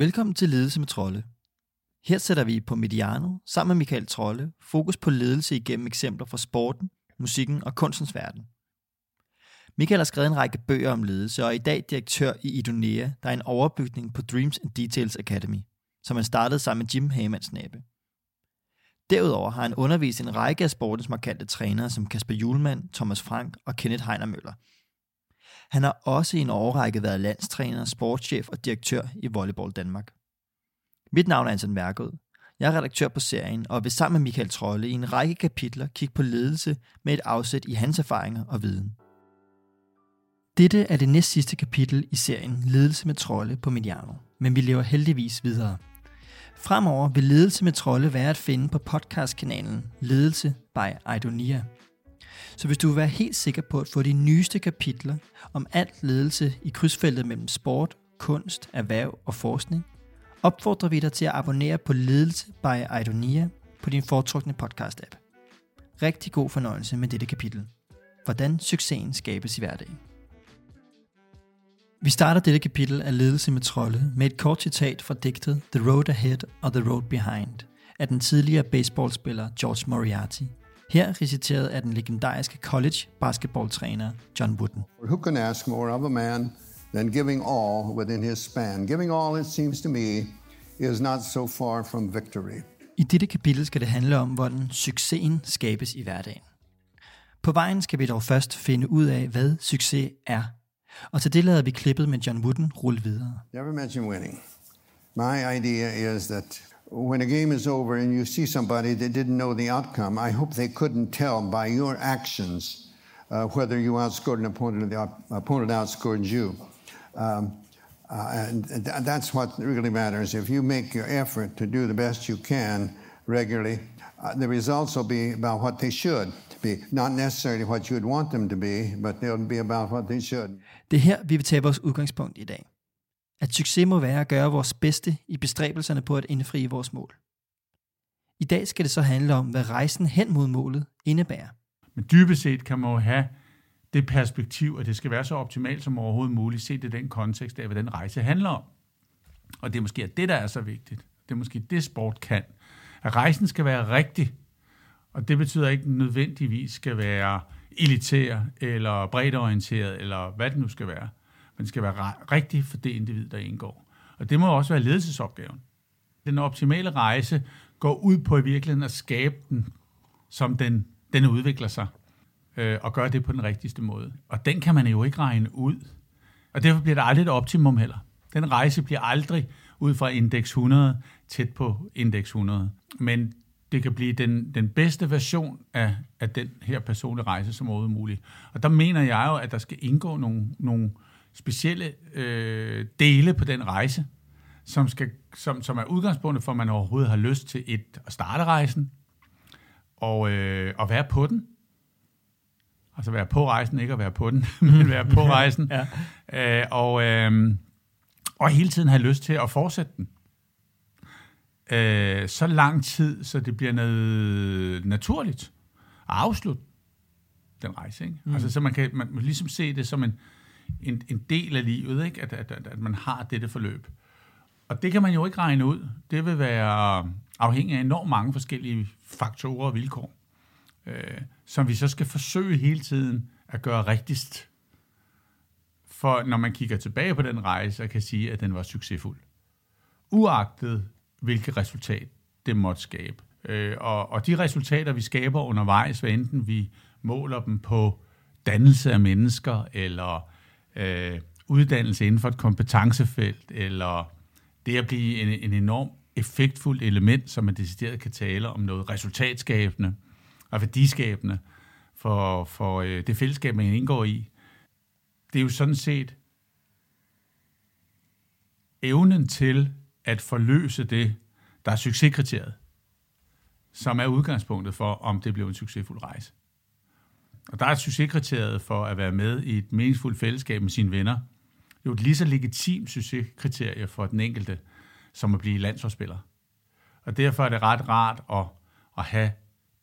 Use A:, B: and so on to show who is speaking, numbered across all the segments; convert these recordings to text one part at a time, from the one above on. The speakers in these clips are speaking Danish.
A: Velkommen til Ledelse med Trolle. Her sætter vi på Mediano sammen med Michael Trolle fokus på ledelse igennem eksempler fra sporten, musikken og kunstens verden. Michael har skrevet en række bøger om ledelse og er i dag direktør i Idonea, der er en overbygning på Dreams and Details Academy, som han startede sammen med Jim Hamans nabe. Derudover har han undervist en række af sportens markante trænere som Kasper Julemand, Thomas Frank og Kenneth Heiner Møller. Han har også i en årrække været landstræner, sportschef og direktør i Volleyball Danmark. Mit navn er Anton Mærkød. Jeg er redaktør på serien og vil sammen med Michael Trolle i en række kapitler kigge på ledelse med et afsæt i hans erfaringer og viden. Dette er det næst sidste kapitel i serien Ledelse med Trolle på Mediano, men vi lever heldigvis videre. Fremover vil Ledelse med Trolle være at finde på podcastkanalen Ledelse by Idonia. Så hvis du vil være helt sikker på at få de nyeste kapitler om alt ledelse i krydsfeltet mellem sport, kunst, erhverv og forskning, opfordrer vi dig til at abonnere på Ledelse by Idonia på din foretrukne podcast-app. Rigtig god fornøjelse med dette kapitel. Hvordan succesen skabes i hverdagen. Vi starter dette kapitel af Ledelse med trolde med et kort citat fra digtet The Road Ahead og The Road Behind af den tidligere baseballspiller George Moriarty. Her reciteret af den legendariske college basketballtræner John Wooden.
B: Who can ask more of a man than giving all within his span? Giving all, it seems to me, is not so far from victory.
A: I dette kapitel skal det handle om, hvordan succesen skabes i hverdagen. På vejen skal vi dog først finde ud af, hvad succes er. Og til det lader vi klippet med John Wooden rulle videre.
B: Never mention winning. My idea is that when a game is over and you see somebody that didn't know the outcome, I hope they couldn't tell by your actions uh, whether you outscored an opponent or the op- opponent outscored you. Um, uh, and th- that's what really matters. If you make your effort to do the best you can regularly, uh, the results will be about what they should be. Not necessarily what you'd want them to be, but they'll be about what they should.
A: Det er her, vi vil tage vores udgangspunkt i dag. At succes må være at gøre vores bedste i bestræbelserne på at indfri vores mål. I dag skal det så handle om, hvad rejsen hen mod målet indebærer.
C: Men dybest set kan man jo have det perspektiv, at det skal være så optimalt som overhovedet muligt, set i den kontekst af, hvad den rejse handler om. Og det er måske det, der er så vigtigt. Det er måske det, sport kan. At rejsen skal være rigtig, og det betyder ikke nødvendigvis skal være elitær, eller bredt orienteret, eller hvad det nu skal være. Men det skal være rigtig for det individ, der indgår. Og det må også være ledelsesopgaven. Den optimale rejse går ud på i virkeligheden at skabe den, som den, den udvikler sig, øh, og gøre det på den rigtigste måde. Og den kan man jo ikke regne ud. Og derfor bliver det aldrig et optimum heller. Den rejse bliver aldrig ud fra indeks 100 tæt på indeks 100. Men det kan blive den, den bedste version af, af den her personlige rejse som overhovedet muligt. Og der mener jeg jo, at der skal indgå nogle, nogle specielle øh, dele på den rejse, som, skal, som, som er udgangspunktet for, at man overhovedet har lyst til et, at starte rejsen, og, øh, og være på den. Altså være på rejsen, ikke at være på den, men være på rejsen. ja. øh, og, øh, og hele tiden have lyst til at fortsætte den. Øh, så lang tid, så det bliver noget naturligt at afslutte den rejse. Ikke? Mm. Altså, så man kan man, man ligesom se det som en, en, en del af livet, ikke? At, at, at, at man har dette forløb. Og det kan man jo ikke regne ud. Det vil være afhængig af enormt mange forskellige faktorer og vilkår, øh, som vi så skal forsøge hele tiden at gøre rigtigst. For når man kigger tilbage på den rejse, og kan sige, at den var succesfuld. Uagtet hvilket resultat det måtte skabe. Øh, og, og de resultater, vi skaber undervejs, hvad enten vi måler dem på dannelse af mennesker, eller øh, uddannelse inden for et kompetencefelt, eller det at blive en, en enorm effektfuld element, som man decideret kan tale om noget resultatskabende og værdiskabende for, for øh, det fællesskab, man indgår i. Det er jo sådan set evnen til at forløse det, der er succeskriteriet, som er udgangspunktet for, om det bliver en succesfuld rejse. Og der er succeskriteriet for at være med i et meningsfuldt fællesskab med sine venner, jo et lige så legitimt succeskriterie for den enkelte, som at blive landsholdsspiller. Og derfor er det ret rart at, at have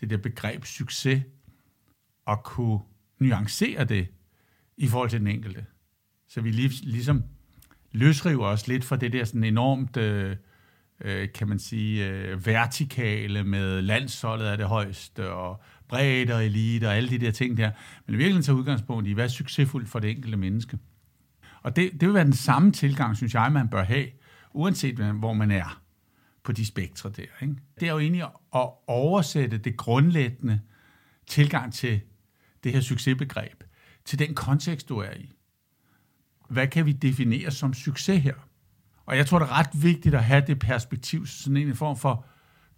C: det der begreb succes, og kunne nuancere det i forhold til den enkelte. Så vi ligesom løsriver os lidt fra det der sådan enormt, øh, øh, kan man sige, øh, vertikale med landsholdet er det højeste, og bredt og elite og alle de der ting der. Men i virkeligheden tager udgangspunkt i, hvad er succesfuldt for det enkelte menneske. Og det, det vil være den samme tilgang, synes jeg, man bør have, uanset hvor man er på de spektre der. Ikke? Det er jo egentlig at oversætte det grundlæggende tilgang til det her succesbegreb, til den kontekst, du er i. Hvad kan vi definere som succes her? Og jeg tror, det er ret vigtigt at have det perspektiv, sådan en form for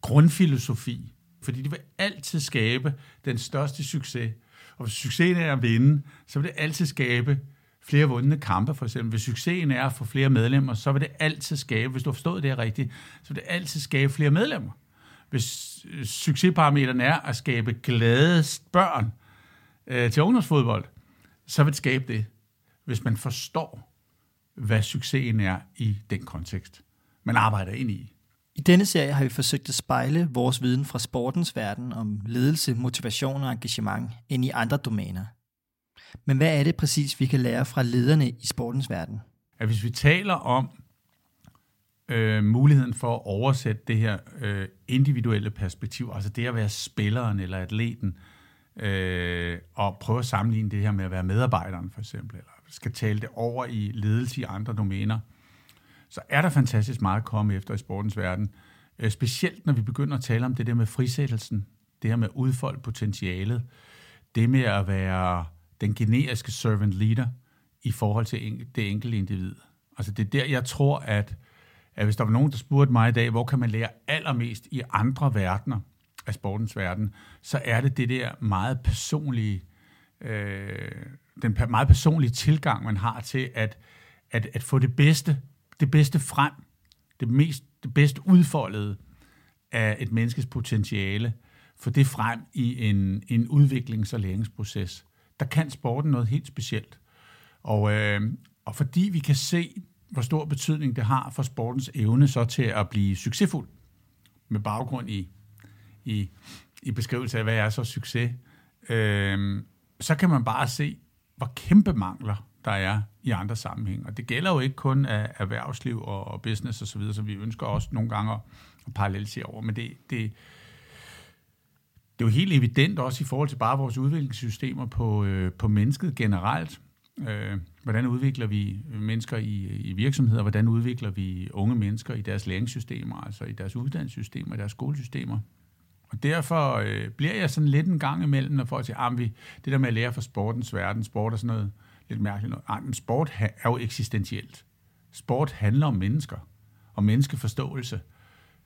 C: grundfilosofi, fordi det vil altid skabe den største succes. Og hvis succesen er at vinde, så vil det altid skabe flere vundne kampe, for eksempel. Hvis succesen er at få flere medlemmer, så vil det altid skabe, hvis du har forstået det her rigtigt, så vil det altid skabe flere medlemmer. Hvis øh, succesparameteren er at skabe glade børn øh, til ungdomsfodbold, så vil det skabe det, hvis man forstår, hvad succesen er i den kontekst, man arbejder ind i.
A: I denne serie har vi forsøgt at spejle vores viden fra sportens verden om ledelse, motivation og engagement ind i andre domæner. Men hvad er det præcis, vi kan lære fra lederne i sportens verden?
C: At hvis vi taler om øh, muligheden for at oversætte det her øh, individuelle perspektiv, altså det at være spilleren eller atleten, øh, og prøve at sammenligne det her med at være medarbejderen for eksempel, eller skal tale det over i ledelse i andre domæner, så er der fantastisk meget at komme efter i sportens verden. Øh, specielt når vi begynder at tale om det der med frisættelsen, det her med udfolde potentialet, det med at være den generiske servant leader i forhold til det enkelte individ. Altså det er der, jeg tror, at, at hvis der var nogen, der spurgte mig i dag, hvor kan man lære allermest i andre verdener af sportens verden, så er det det der meget personlige, øh, den meget personlige tilgang, man har til at, at, at få det bedste, det bedste frem, det, mest, det bedste udfoldede af et menneskes potentiale, få det frem i en, en udviklings- og læringsproces der kan sporten noget helt specielt. Og, øh, og fordi vi kan se, hvor stor betydning det har for sportens evne så til at blive succesfuld, med baggrund i, i, i beskrivelse af, hvad er så succes, øh, så kan man bare se, hvor kæmpe mangler der er i andre sammenhænge. Og det gælder jo ikke kun af erhvervsliv og, og business osv., så, så vi ønsker også nogle gange at, at over, men det, det, det er jo helt evident også i forhold til bare vores udviklingssystemer på, øh, på mennesket generelt. Øh, hvordan udvikler vi mennesker i, i virksomheder? Hvordan udvikler vi unge mennesker i deres læringssystemer, altså i deres uddannelsessystemer, i deres skolesystemer? Og derfor øh, bliver jeg sådan lidt en gang imellem, når folk siger, ah, at vi, det der med at lære fra sportens verden, sport er sådan noget lidt mærkeligt noget. Ej, men sport er jo eksistentielt. Sport handler om mennesker, og menneskeforståelse,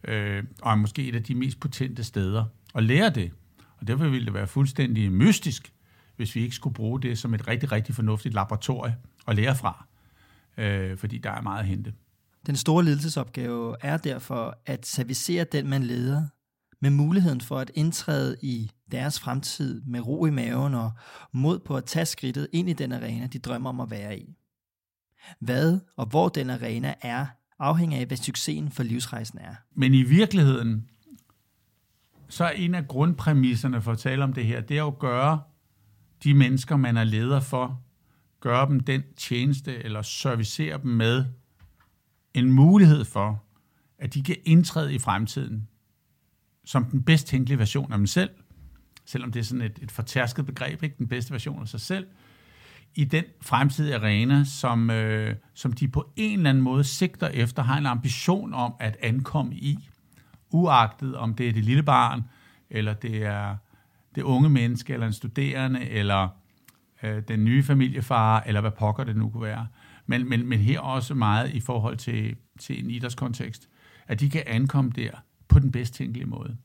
C: øh, og er måske et af de mest potente steder. at lære det, og derfor ville det være fuldstændig mystisk, hvis vi ikke skulle bruge det som et rigtig, rigtig fornuftigt laboratorie at lære fra. Øh, fordi der er meget at hente.
A: Den store ledelsesopgave er derfor at servicere den, man leder, med muligheden for at indtræde i deres fremtid med ro i maven og mod på at tage skridtet ind i den arena, de drømmer om at være i. Hvad og hvor den arena er, afhænger af, hvad succesen for livsrejsen er.
C: Men i virkeligheden så er en af grundpræmisserne for at tale om det her, det er at gøre de mennesker, man er leder for, gøre dem den tjeneste eller servicere dem med en mulighed for, at de kan indtræde i fremtiden som den bedst tænkelige version af mig selv, selvom det er sådan et, et fortærsket begreb, ikke den bedste version af sig selv, i den fremtidige arena, som, øh, som de på en eller anden måde sigter efter, har en ambition om at ankomme i uagtet om det er det lille barn, eller det er det unge menneske, eller en studerende, eller øh, den nye familiefar, eller hvad pokker det nu kunne være. Men, men, men her også meget i forhold til, til en idrætskontekst, at de kan ankomme der på den bedst tænkelige måde.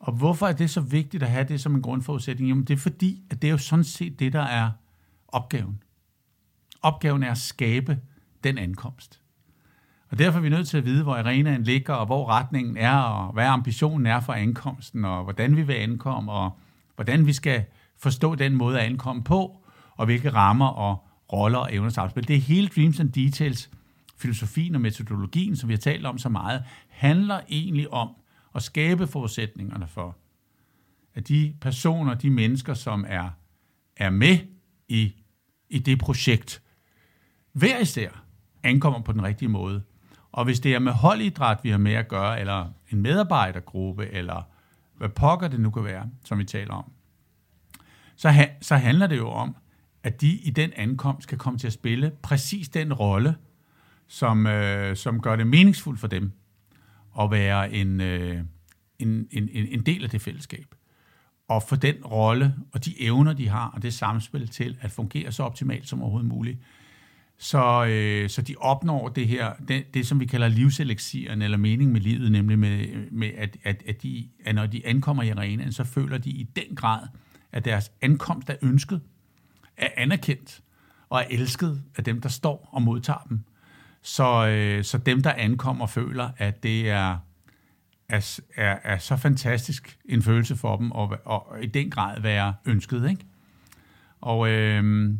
C: Og hvorfor er det så vigtigt at have det som en grundforudsætning? Jamen det er fordi, at det er jo sådan set det, der er opgaven. Opgaven er at skabe den ankomst. Og derfor er vi nødt til at vide, hvor arenaen ligger, og hvor retningen er, og hvad ambitionen er for ankomsten, og hvordan vi vil ankomme, og hvordan vi skal forstå den måde at ankomme på, og hvilke rammer og roller og evner. Det er hele Dreams and Details, filosofien og metodologien, som vi har talt om så meget, handler egentlig om at skabe forudsætningerne for, at de personer, de mennesker, som er, er med i, i det projekt, hver især ankommer på den rigtige måde. Og hvis det er med holdidræt, vi har med at gøre, eller en medarbejdergruppe, eller hvad pokker det nu kan være, som vi taler om, så, ha, så handler det jo om, at de i den ankomst kan komme til at spille præcis den rolle, som, øh, som gør det meningsfuldt for dem at være en, øh, en, en, en del af det fællesskab. Og for den rolle og de evner, de har, og det samspil til at fungere så optimalt som overhovedet muligt, så, øh, så de opnår det her, det, det som vi kalder livseleksieren, eller mening med livet, nemlig med, med at, at, at, de, at når de ankommer i arenaen, så føler de i den grad, at deres ankomst er ønsket, er anerkendt og er elsket af dem, der står og modtager dem. Så, øh, så dem, der ankommer, føler, at det er, er, er, er så fantastisk en følelse for dem, og, og i den grad være ønsket. Ikke? Og, øh,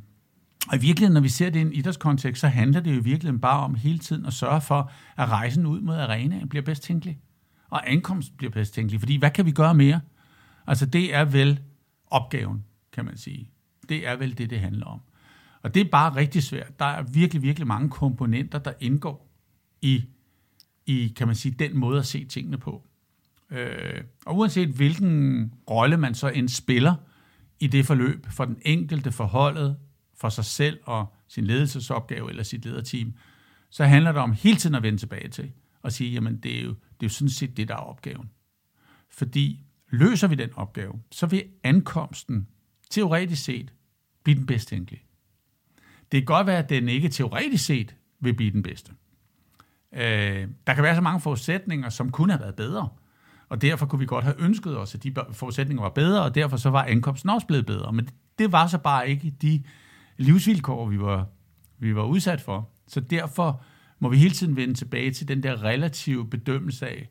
C: og i virkeligheden, når vi ser det i en idrætskontekst, så handler det jo i virkeligheden bare om hele tiden at sørge for, at rejsen ud mod arenaen bliver bedst tænkelig. Og ankomst bliver bedst tænkelig. Fordi hvad kan vi gøre mere? Altså det er vel opgaven, kan man sige. Det er vel det, det handler om. Og det er bare rigtig svært. Der er virkelig, virkelig mange komponenter, der indgår i, i kan man sige, den måde at se tingene på. Øh, og uanset hvilken rolle man så end spiller i det forløb, for den enkelte forholdet, for sig selv og sin ledelsesopgave eller sit lederteam, så handler det om hele tiden at vende tilbage til og sige, jamen det er jo, det er jo sådan set det, der er opgaven. Fordi løser vi den opgave, så vil ankomsten teoretisk set blive den bedst tænkelige. Det kan godt være, at den ikke teoretisk set vil blive den bedste. Øh, der kan være så mange forudsætninger, som kunne have været bedre, og derfor kunne vi godt have ønsket os, at de forudsætninger var bedre, og derfor så var ankomsten også blevet bedre. Men det var så bare ikke de livsvilkår, vi var, vi var udsat for. Så derfor må vi hele tiden vende tilbage til den der relative bedømmelse af,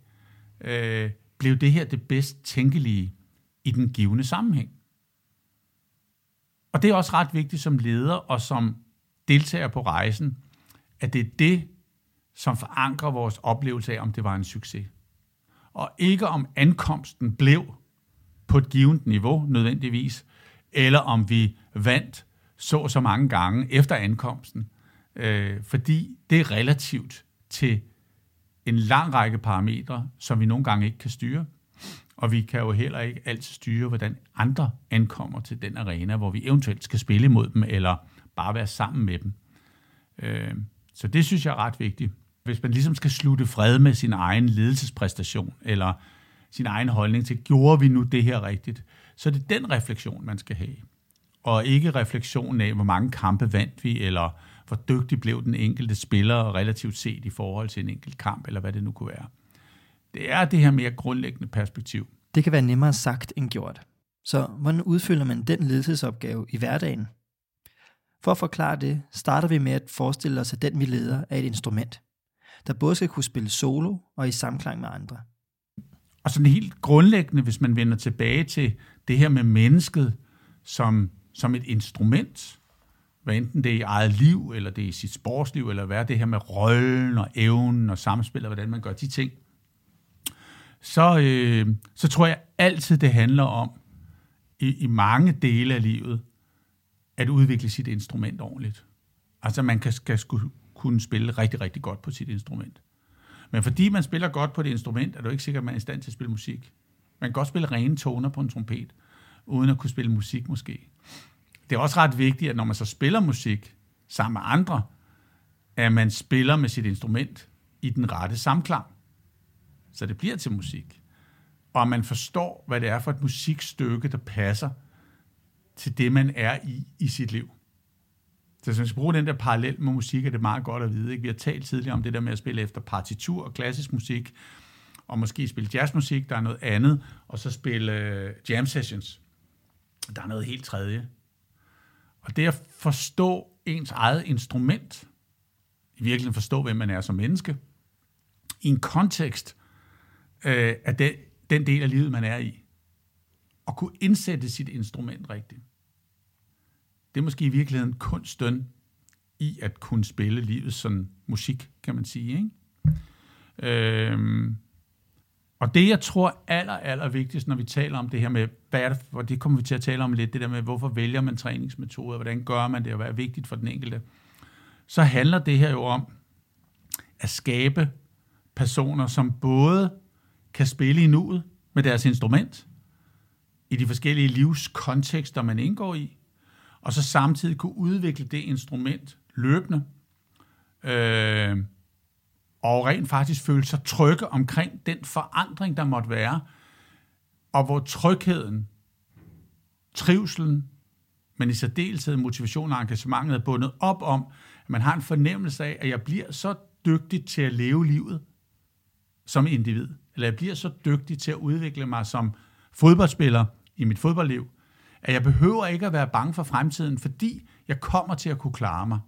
C: øh, blev det her det bedst tænkelige i den givende sammenhæng? Og det er også ret vigtigt som leder og som deltager på rejsen, at det er det, som forankrer vores oplevelse af, om det var en succes. Og ikke om ankomsten blev på et givet niveau nødvendigvis, eller om vi vandt så så mange gange efter ankomsten, øh, fordi det er relativt til en lang række parametre, som vi nogle gange ikke kan styre. Og vi kan jo heller ikke altid styre, hvordan andre ankommer til den arena, hvor vi eventuelt skal spille imod dem, eller bare være sammen med dem. Øh, så det synes jeg er ret vigtigt. Hvis man ligesom skal slutte fred med sin egen ledelsespræstation, eller sin egen holdning til, gjorde vi nu det her rigtigt, så er det den refleksion, man skal have og ikke refleksionen af, hvor mange kampe vandt vi, eller hvor dygtig blev den enkelte spiller relativt set i forhold til en enkelt kamp, eller hvad det nu kunne være. Det er det her mere grundlæggende perspektiv.
A: Det kan være nemmere sagt end gjort. Så hvordan udfylder man den ledelsesopgave i hverdagen? For at forklare det, starter vi med at forestille os, at den vi leder er et instrument, der både skal kunne spille solo og i samklang med andre.
C: Og sådan helt grundlæggende, hvis man vender tilbage til det her med mennesket som som et instrument, hvad enten det er i eget liv, eller det er i sit sportsliv, eller hvad er det her med rollen og evnen og samspil, og hvordan man gør de ting, så, øh, så tror jeg altid, det handler om, i, i mange dele af livet, at udvikle sit instrument ordentligt. Altså man kan, skal skulle kunne spille rigtig, rigtig godt på sit instrument. Men fordi man spiller godt på det instrument, er du ikke sikkert, at man er i stand til at spille musik. Man kan godt spille rene toner på en trompet, uden at kunne spille musik måske det er også ret vigtigt, at når man så spiller musik sammen med andre, at man spiller med sit instrument i den rette samklang. Så det bliver til musik. Og man forstår, hvad det er for et musikstykke, der passer til det, man er i i sit liv. Så hvis man skal bruge den der parallel med musik, er det meget godt at vide. Ikke? Vi har talt tidligere om det der med at spille efter partitur og klassisk musik, og måske spille jazzmusik, der er noget andet, og så spille øh, jam sessions. Der er noget helt tredje. Og det at forstå ens eget instrument, i virkeligheden forstå, hvem man er som menneske, i en kontekst øh, af den, den del af livet, man er i, og kunne indsætte sit instrument rigtigt. Det er måske i virkeligheden kunsten i at kunne spille livet som musik, kan man sige. Ikke? Øhm, og det, jeg tror aller, aller vigtigst, når vi taler om det her med, hvad er det, og det kommer vi til at tale om lidt, det der med, hvorfor vælger man træningsmetoder, hvordan gør man det, og hvad er vigtigt for den enkelte, så handler det her jo om, at skabe personer, som både kan spille i nuet med deres instrument, i de forskellige livskontekster, man indgår i, og så samtidig kunne udvikle det instrument løbende, øh, og rent faktisk føle sig trygge omkring den forandring, der måtte være, og hvor trygheden, trivselen, men i særdeleshed motivation og engagementet er bundet op om, at man har en fornemmelse af, at jeg bliver så dygtig til at leve livet som individ, eller jeg bliver så dygtig til at udvikle mig som fodboldspiller i mit fodboldliv, at jeg behøver ikke at være bange for fremtiden, fordi jeg kommer til at kunne klare mig.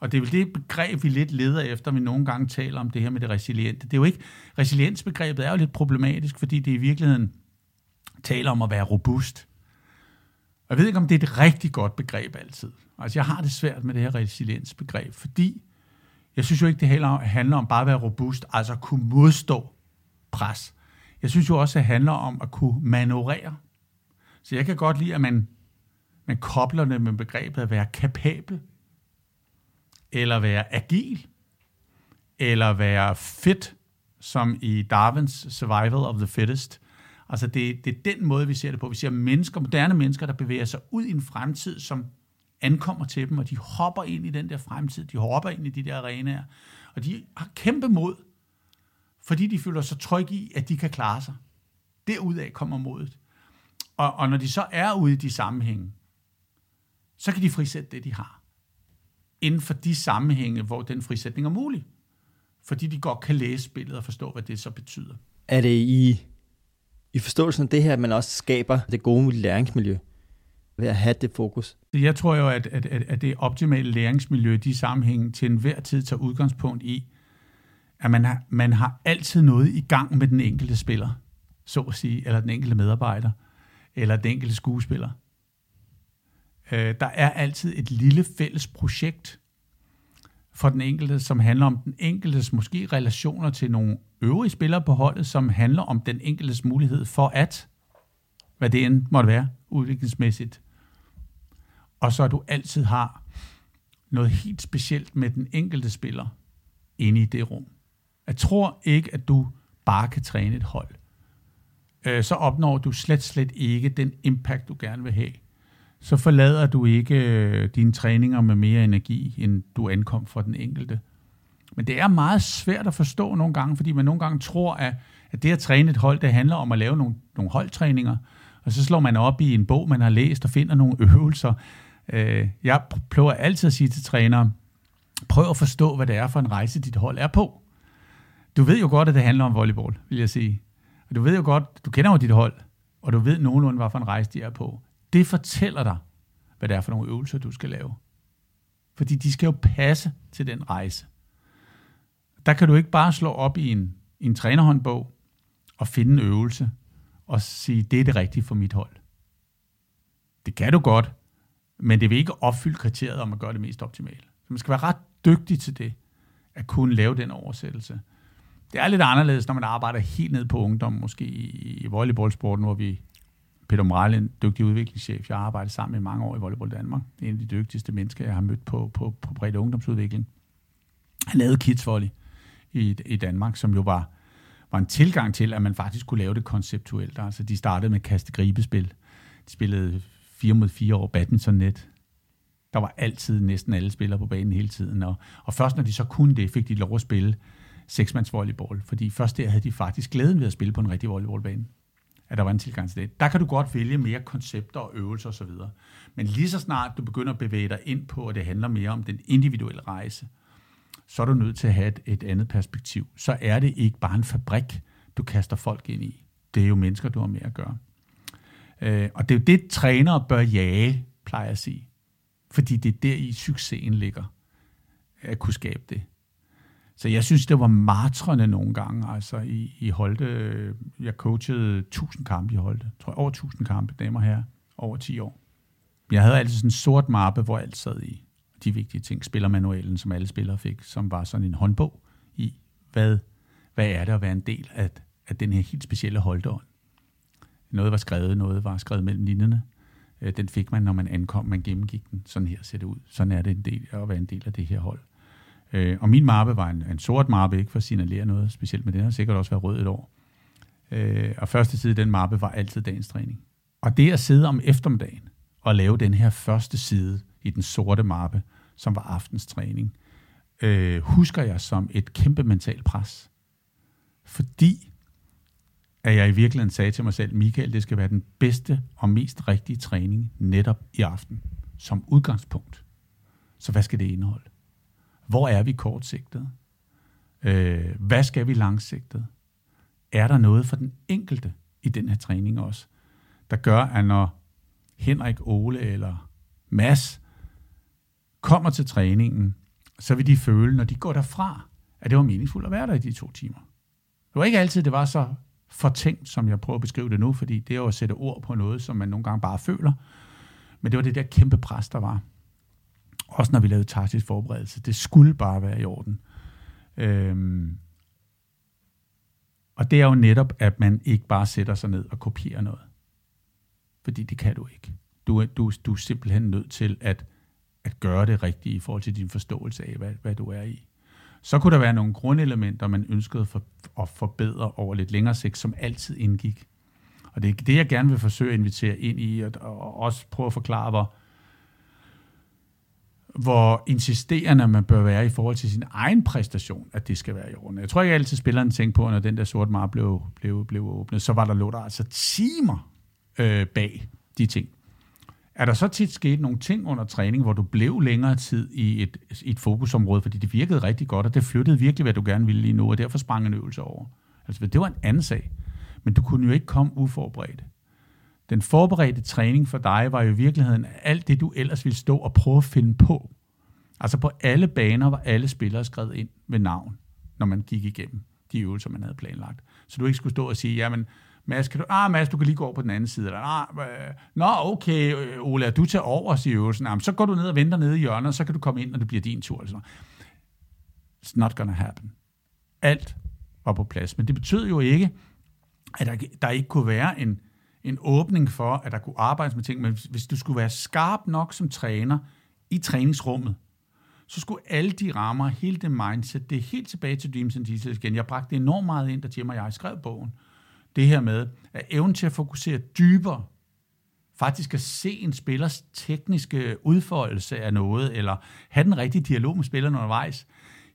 C: Og det er vel det begreb, vi lidt leder efter, vi nogle gange taler om det her med det resiliente. Det er jo ikke, resiliensbegrebet er jo lidt problematisk, fordi det i virkeligheden taler om at være robust. Og jeg ved ikke, om det er et rigtig godt begreb altid. Altså, jeg har det svært med det her resiliensbegreb, fordi jeg synes jo ikke, det handler om bare at være robust, altså at kunne modstå pres. Jeg synes jo også, det handler om at kunne manøvrere. Så jeg kan godt lide, at man, man kobler det med begrebet at være kapabel, eller være agil, eller være fit, som i Darwins Survival of the Fittest. Altså det, det er den måde, vi ser det på. Vi ser mennesker, moderne mennesker, der bevæger sig ud i en fremtid, som ankommer til dem, og de hopper ind i den der fremtid, de hopper ind i de der arenaer, og de har kæmpe mod, fordi de føler sig trygge i, at de kan klare sig. Derudaf kommer modet. Og, og når de så er ude i de sammenhænge, så kan de frisætte det, de har. Inden for de sammenhænge, hvor den frisætning er mulig. Fordi de godt kan læse spillet og forstå, hvad det så betyder.
D: Er det i, i forståelsen af det her, at man også skaber det gode læringsmiljø? ved at have det fokus?
C: Jeg tror jo, at, at, at det optimale læringsmiljø, de sammenhænge til enhver tid tager udgangspunkt i, at man har, man har altid noget i gang med den enkelte spiller, så at sige, eller den enkelte medarbejder, eller den enkelte skuespiller. Øh, der er altid et lille fælles projekt for den enkelte, som handler om den enkeltes måske relationer til nogle øvrige spillere på holdet, som handler om den enkeltes mulighed for at, hvad det end måtte være, udviklingsmæssigt, og så du altid har noget helt specielt med den enkelte spiller inde i det rum. Jeg tror ikke, at du bare kan træne et hold. Øh, så opnår du slet, slet ikke den impact, du gerne vil have. Så forlader du ikke øh, dine træninger med mere energi, end du ankom fra den enkelte. Men det er meget svært at forstå nogle gange, fordi man nogle gange tror, at, at det at træne et hold, det handler om at lave nogle, nogle holdtræninger, og så slår man op i en bog, man har læst, og finder nogle øvelser, Øh, jeg prøver altid at sige til trænere, prøv at forstå, hvad det er for en rejse, dit hold er på. Du ved jo godt, at det handler om volleyball, vil jeg sige. Og du ved jo godt, du kender jo dit hold, og du ved nogenlunde, hvad for en rejse de er på. Det fortæller dig, hvad det er for nogle øvelser, du skal lave. Fordi de skal jo passe til den rejse. Der kan du ikke bare slå op i en, i en trænerhåndbog og finde en øvelse og sige, det er det rigtige for mit hold. Det kan du godt, men det vil ikke opfylde kriteriet om at gøre det mest optimalt. Så man skal være ret dygtig til det, at kunne lave den oversættelse. Det er lidt anderledes, når man arbejder helt ned på ungdom, måske i, i volleyballsporten, hvor vi Peter Morale, en dygtig udviklingschef. Jeg har arbejdet sammen med mange år i Volleyball Danmark. Det er en af de dygtigste mennesker, jeg har mødt på, på, på bredt ungdomsudvikling. Han lavede Kids Volley i, i Danmark, som jo var, var en tilgang til, at man faktisk kunne lave det konceptuelt. Altså, de startede med kaste-gribespil. De spillede 4 mod 4 over badmintonnet. Der var altid næsten alle spillere på banen hele tiden, og, og først når de så kunne det, fik de lov at spille seksmands volleyball, fordi først der havde de faktisk glæden ved at spille på en rigtig volleyballbane at der var en tilgang til det. Der kan du godt vælge mere koncepter og øvelser osv. Men lige så snart du begynder at bevæge dig ind på, at det handler mere om den individuelle rejse, så er du nødt til at have et, et andet perspektiv. Så er det ikke bare en fabrik, du kaster folk ind i. Det er jo mennesker, du har med at gøre. Øh, og det er jo det, trænere bør jage, plejer jeg at sige. Fordi det er der i succesen ligger, at kunne skabe det. Så jeg synes, det var martrende nogle gange. Altså i, i Holte, jeg coachede 1000 kampe i Holte. Tror jeg, over 1000 kampe, damer her, over 10 år. Jeg havde altid sådan en sort mappe, hvor alt sad i. De vigtige ting, spillermanualen, som alle spillere fik, som var sådan en håndbog i, hvad, hvad er det at være en del af, af den her helt specielle Holteånd. Noget var skrevet, noget var skrevet mellem linjerne. Øh, den fik man, når man ankom, man gennemgik den. Sådan her ser det ud. Sådan er det en del, at være en del af det her hold. Øh, og min mappe var en, en sort mappe, ikke for at signalere noget specielt, men den har sikkert også været rød et år. Øh, og første side i den mappe var altid dagens træning. Og det at sidde om eftermiddagen og lave den her første side i den sorte mappe, som var aftens træning, øh, husker jeg som et kæmpe mentalt pres. Fordi at jeg i virkeligheden sagde til mig selv, Michael, det skal være den bedste og mest rigtige træning netop i aften, som udgangspunkt. Så hvad skal det indeholde? Hvor er vi kortsigtet? Øh, hvad skal vi langsigtet? Er der noget for den enkelte i den her træning også, der gør, at når Henrik, Ole eller Mads kommer til træningen, så vil de føle, når de går derfra, at det var meningsfuldt at være der i de to timer. Det var ikke altid, det var så fortænkt, som jeg prøver at beskrive det nu, fordi det er jo at sætte ord på noget, som man nogle gange bare føler. Men det var det der kæmpe pres, der var. Også når vi lavede taktisk forberedelse. Det skulle bare være i orden. Øhm, og det er jo netop, at man ikke bare sætter sig ned og kopierer noget. Fordi det kan du ikke. Du er, du, du er simpelthen nødt til at, at gøre det rigtige i forhold til din forståelse af, hvad, hvad du er i. Så kunne der være nogle grundelementer, man ønskede for, at forbedre over lidt længere sigt, som altid indgik. Og det er det, jeg gerne vil forsøge at invitere ind i, og, og også prøve at forklare, hvor, hvor insisterende man bør være i forhold til sin egen præstation, at det skal være i orden. Jeg tror ikke altid, spilleren tænkte på, når den der sorte mar blev, blev, blev åbnet, så var der lå der altså timer øh, bag de ting. Er der så tit sket nogle ting under træning, hvor du blev længere tid i et, i et fokusområde, fordi det virkede rigtig godt, og det flyttede virkelig, hvad du gerne ville lige nu, og derfor sprang en øvelse over? Altså, det var en anden sag. Men du kunne jo ikke komme uforberedt. Den forberedte træning for dig var jo i virkeligheden alt det, du ellers ville stå og prøve at finde på. Altså på alle baner var alle spillere skrevet ind med navn, når man gik igennem de øvelser, man havde planlagt. Så du ikke skulle stå og sige, jamen, Mads, kan du, ah, Mads, du kan lige gå over på den anden side. Eller, ah, øh, nå, okay, øh, Ole, du tager over i øvelsen? Jamen, så går du ned og venter nede i hjørnet, og så kan du komme ind, når det bliver din tur. Eller It's not gonna happen. Alt var på plads. Men det betød jo ikke, at der, der ikke kunne være en, en åbning for, at der kunne arbejdes med ting. Men hvis du skulle være skarp nok som træner i træningsrummet, så skulle alle de rammer, hele det mindset, det er helt tilbage til Dreams and Details igen. Jeg bragte enormt meget ind, da Jim og jeg skrev bogen det her med, at evnen til at fokusere dybere, faktisk at se en spillers tekniske udfoldelse af noget, eller have den rigtige dialog med spilleren undervejs,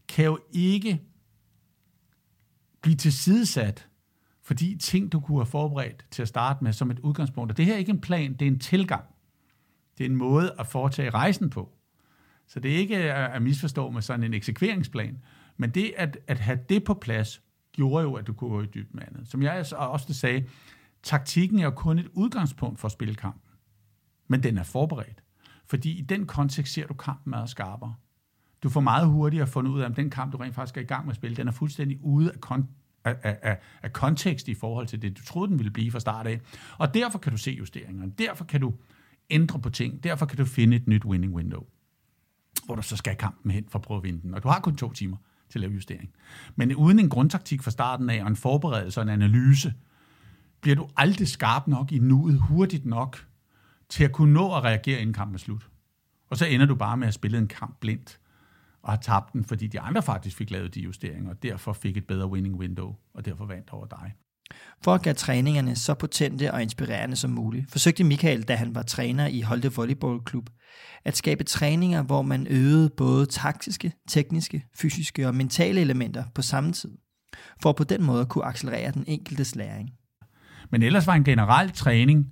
C: kan jo ikke blive tilsidesat, fordi ting, du kunne have forberedt til at starte med som et udgangspunkt. Og det her er ikke en plan, det er en tilgang. Det er en måde at foretage rejsen på. Så det er ikke at misforstå med sådan en eksekveringsplan, men det at, at have det på plads, gjorde jo, at du kunne gå i dybden med andet. Som jeg også sagde, taktikken er jo kun et udgangspunkt for at spille kampen. Men den er forberedt. Fordi i den kontekst ser du kampen meget skarpere. Du får meget hurtigere fundet ud af, om den kamp, du rent faktisk er i gang med at spille, den er fuldstændig ude af, kon- af, af, af, kontekst i forhold til det, du troede, den ville blive fra start af. Og derfor kan du se justeringer. Derfor kan du ændre på ting. Derfor kan du finde et nyt winning window, hvor du så skal kampen hen for at prøve at vinde den. Og du har kun to timer til at lave justering. Men uden en grundtaktik fra starten af, og en forberedelse og en analyse, bliver du aldrig skarp nok i nuet, hurtigt nok, til at kunne nå at reagere, inden kampen er slut. Og så ender du bare med at spille en kamp blindt, og har tabt den, fordi de andre faktisk fik lavet de justeringer, og derfor fik et bedre winning window, og derfor vandt over dig.
A: For at gøre træningerne så potente og inspirerende som muligt, forsøgte Michael, da han var træner i Holte Volleyballklub, at skabe træninger, hvor man øvede både taktiske, tekniske, fysiske og mentale elementer på samme tid, for på den måde kunne accelerere den enkeltes læring.
C: Men ellers var en generel træning,